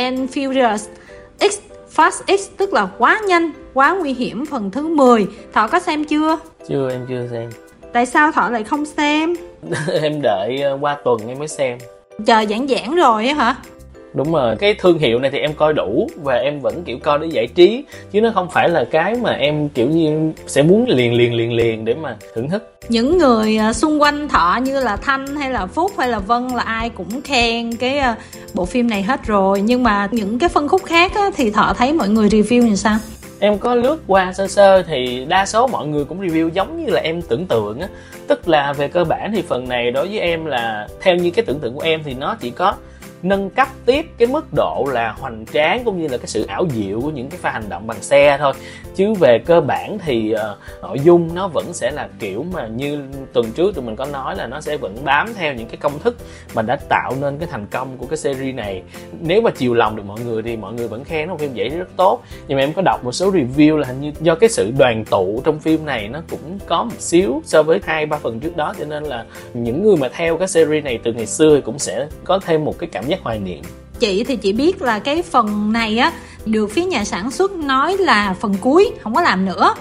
and Furious X Fast X tức là quá nhanh, quá nguy hiểm phần thứ 10 Thọ có xem chưa? chưa em chưa xem Tại sao Thọ lại không xem? em đợi ờ, qua tuần em mới xem Chờ giảng giảng rồi á hả? Đúng rồi cái thương hiệu này thì em coi đủ và em vẫn kiểu coi để giải trí chứ nó không phải là cái mà em kiểu như sẽ muốn liền liền liền liền để mà thưởng thức. Những người à, xung quanh thọ như là thanh hay là phúc hay là vân là ai cũng khen cái à, bộ phim này hết rồi. Nhưng mà những cái phân khúc khác á, thì thọ thấy mọi người review như sao? Em có lướt qua sơ sơ thì đa số mọi người cũng review giống như là em tưởng tượng á. Tức là về cơ bản thì phần này đối với em là theo như cái tưởng tượng của em thì nó chỉ có nâng cấp tiếp cái mức độ là hoành tráng cũng như là cái sự ảo diệu của những cái pha hành động bằng xe thôi. Chứ về cơ bản thì uh, nội dung nó vẫn sẽ là kiểu mà như tuần trước tụi mình có nói là nó sẽ vẫn bám theo những cái công thức mà đã tạo nên cái thành công của cái series này. Nếu mà chiều lòng được mọi người thì mọi người vẫn khen nó phim vậy rất tốt. Nhưng mà em có đọc một số review là hình như do cái sự đoàn tụ trong phim này nó cũng có một xíu so với hai ba phần trước đó cho nên là những người mà theo cái series này từ ngày xưa thì cũng sẽ có thêm một cái cảm giác hoài niệm. Chị thì chị biết là cái phần này á, được phía nhà sản xuất nói là phần cuối, không có làm nữa.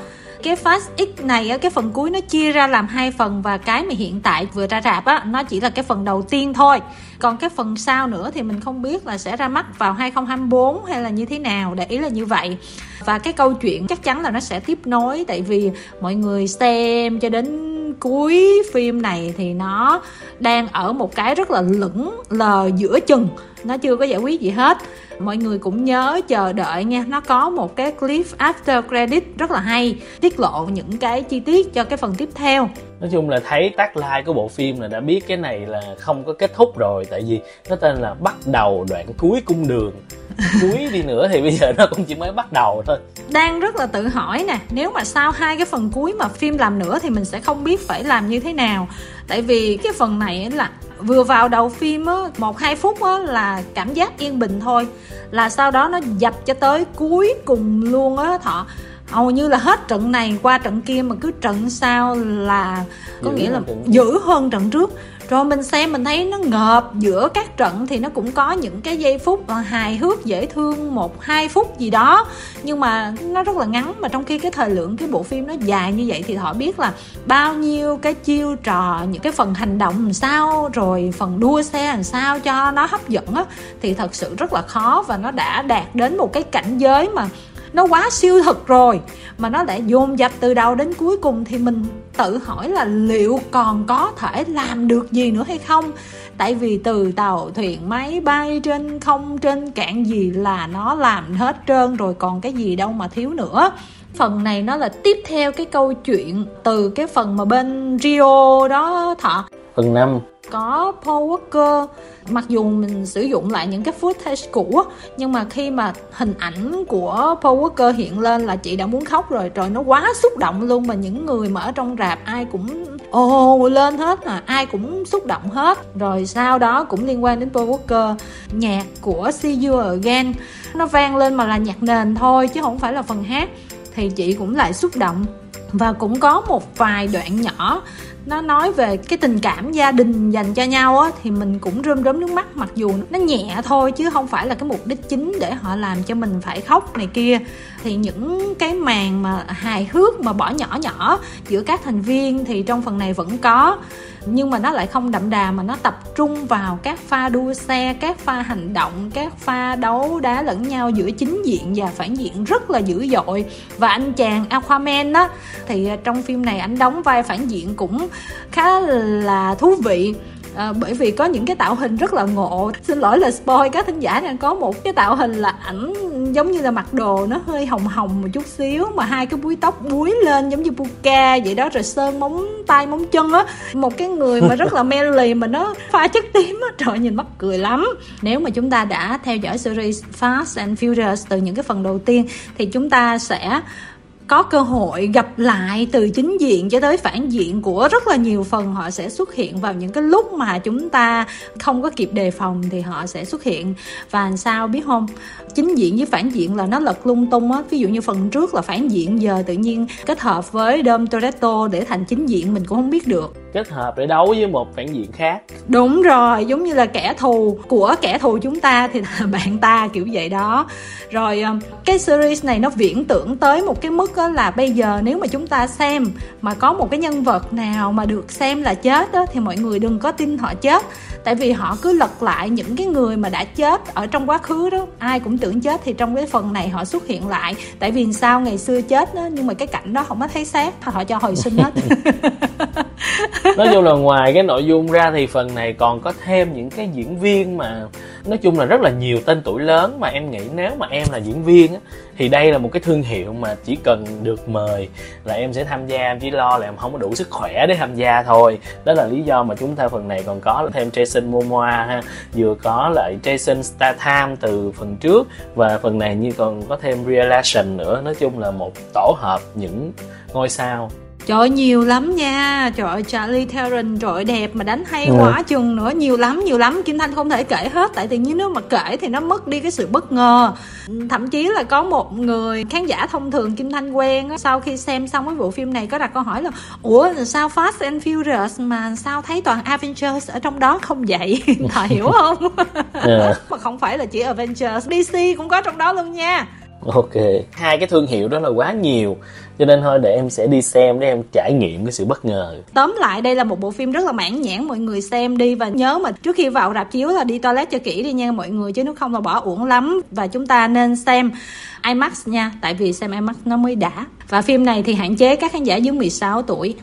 Cái Fast X này á, cái phần cuối nó chia ra làm hai phần và cái mà hiện tại vừa ra rạp á, nó chỉ là cái phần đầu tiên thôi. Còn cái phần sau nữa thì mình không biết là sẽ ra mắt vào 2024 hay là như thế nào, để ý là như vậy. Và cái câu chuyện chắc chắn là nó sẽ tiếp nối, tại vì mọi người xem cho đến cuối phim này thì nó đang ở một cái rất là lửng lờ giữa chừng. Nó chưa có giải quyết gì hết. Mọi người cũng nhớ chờ đợi nha. Nó có một cái clip after credit rất là hay, tiết lộ những cái chi tiết cho cái phần tiếp theo. Nói chung là thấy tác like của bộ phim là đã biết cái này là không có kết thúc rồi, tại vì nó tên là bắt đầu đoạn cuối cung đường cuối đi nữa thì bây giờ nó cũng chỉ mới bắt đầu thôi. Đang rất là tự hỏi nè, nếu mà sau hai cái phần cuối mà phim làm nữa thì mình sẽ không biết phải làm như thế nào. Tại vì cái phần này là vừa vào đầu phim á, một hai phút á là cảm giác yên bình thôi. Là sau đó nó dập cho tới cuối cùng luôn á, thọ hầu như là hết trận này qua trận kia mà cứ trận sau là có Dữ nghĩa là trận dữ hơn trận trước. Rồi mình xem mình thấy nó ngợp giữa các trận thì nó cũng có những cái giây phút hài hước dễ thương một hai phút gì đó. Nhưng mà nó rất là ngắn mà trong khi cái thời lượng cái bộ phim nó dài như vậy thì họ biết là bao nhiêu cái chiêu trò những cái phần hành động làm sao rồi phần đua xe làm sao cho nó hấp dẫn á thì thật sự rất là khó và nó đã đạt đến một cái cảnh giới mà nó quá siêu thực rồi. Mà nó lại dồn dập từ đầu đến cuối cùng thì mình tự hỏi là liệu còn có thể làm được gì nữa hay không? Tại vì từ tàu thuyền máy bay trên không, trên cạn gì là nó làm hết trơn rồi, còn cái gì đâu mà thiếu nữa. Phần này nó là tiếp theo cái câu chuyện từ cái phần mà bên Rio đó, thọ. Phần 5 có Paul Walker. Mặc dù mình sử dụng lại những cái footage cũ, nhưng mà khi mà hình ảnh của Paul Walker hiện lên là chị đã muốn khóc rồi. Rồi nó quá xúc động luôn mà những người mà ở trong rạp ai cũng, ồ, lên hết à ai cũng xúc động hết. Rồi sau đó cũng liên quan đến Paul Walker, nhạc của See You Again. Nó vang lên mà là nhạc nền thôi, chứ không phải là phần hát. Thì chị cũng lại xúc động và cũng có một vài đoạn nhỏ, nó nói về cái tình cảm gia đình dành cho nhau á, thì mình cũng rơm rớm nước mắt, mặc dù nó nhẹ thôi, chứ không phải là cái mục đích chính để họ làm cho mình phải khóc này kia. Thì những cái màn mà hài hước mà bỏ nhỏ nhỏ giữa các thành viên thì trong phần này vẫn có nhưng mà nó lại không đậm đà mà nó tập trung vào các pha đua xe, các pha hành động, các pha đấu đá lẫn nhau giữa chính diện và phản diện rất là dữ dội. Và anh chàng Aquaman đó thì trong phim này anh đóng vai phản diện cũng khá là thú vị. À, bởi vì có những cái tạo hình rất là ngộ. Xin lỗi là spoil các thính giả đang có một cái tạo hình là ảnh giống như là mặc đồ nó hơi hồng hồng một chút xíu mà hai cái búi tóc búi lên giống như puka vậy đó rồi sơn móng tay móng chân á. Một cái người mà rất là manly mà nó pha chất tím á trời nhìn mắc cười lắm. Nếu mà chúng ta đã theo dõi series Fast and Furious từ những cái phần đầu tiên thì chúng ta sẽ có cơ hội gặp lại từ chính diện cho tới phản diện của rất là nhiều phần họ sẽ xuất hiện vào những cái lúc mà chúng ta không có kịp đề phòng thì họ sẽ xuất hiện. Và sao biết không? Chính diện với phản diện là nó lật lung tung á. Ví dụ như phần trước là phản diện giờ tự nhiên kết hợp với Dom Toretto để thành chính diện mình cũng không biết được. Kết hợp để đấu với một phản diện khác. Đúng rồi giống như là kẻ thù của kẻ thù chúng ta thì là bạn ta kiểu vậy đó. Rồi um, cái series này nó viễn tưởng tới một cái mức đó là bây giờ nếu mà chúng ta xem mà có một cái nhân vật nào mà được xem là chết đó thì mọi người đừng có tin họ chết. Tại vì họ cứ lật lại những cái người mà đã chết ở trong quá khứ đó. Ai cũng tưởng chết thì trong cái phần này họ xuất hiện lại. Tại vì sao ngày xưa chết đó nhưng mà cái cảnh đó không có thấy xác, họ cho hồi sinh hết. nói chung là ngoài cái nội dung ra thì phần này còn có thêm những cái diễn viên mà nói chung là rất là nhiều tên tuổi lớn mà em nghĩ nếu mà em là diễn viên á, thì đây là một cái thương hiệu mà chỉ cần được mời là em sẽ tham gia, em chỉ lo là em không có đủ sức khỏe để tham gia thôi. Đó là lý do mà chúng ta phần này còn có thêm Jason Momoa ha, vừa có lại Jason Statham từ phần trước và phần này như còn có thêm Real nữa. Nói chung là một tổ hợp những ngôi sao. Trời nhiều lắm nha. Trời ơi Charlie Theron trời ơi đẹp mà đánh hay ừ. quá chừng nữa. Nhiều lắm nhiều lắm. Kim Thanh không thể kể hết Tại tự nhiên nếu mà kể thì nó mất đi cái sự bất ngờ. Thậm chí là có một người khán giả thông thường Kim Thanh quen Sau khi xem xong cái bộ phim này có đặt câu hỏi là Ủa sao Fast and Furious mà sao thấy toàn Avengers ở trong đó? Không vậy. Thà hiểu không? Yeah. Dạ. Mà không phải là chỉ Avengers DC cũng có trong đó luôn nha ok. Hai cái thương hiệu đó là quá nhiều, cho nên thôi để em sẽ đi xem để em trải nghiệm cái sự bất ngờ. Tóm lại, đây là một bộ phim rất là mãn nhãn, mọi người xem đi và nhớ mà trước khi vào rạp chiếu là đi toilet cho kỹ đi nha mọi người, chứ nếu không là bỏ uổng lắm. Và chúng ta nên xem IMAX nha, tại vì xem IMAX nó mới đã. Và phim này thì hạn chế các khán giả dưới 16 tuổi.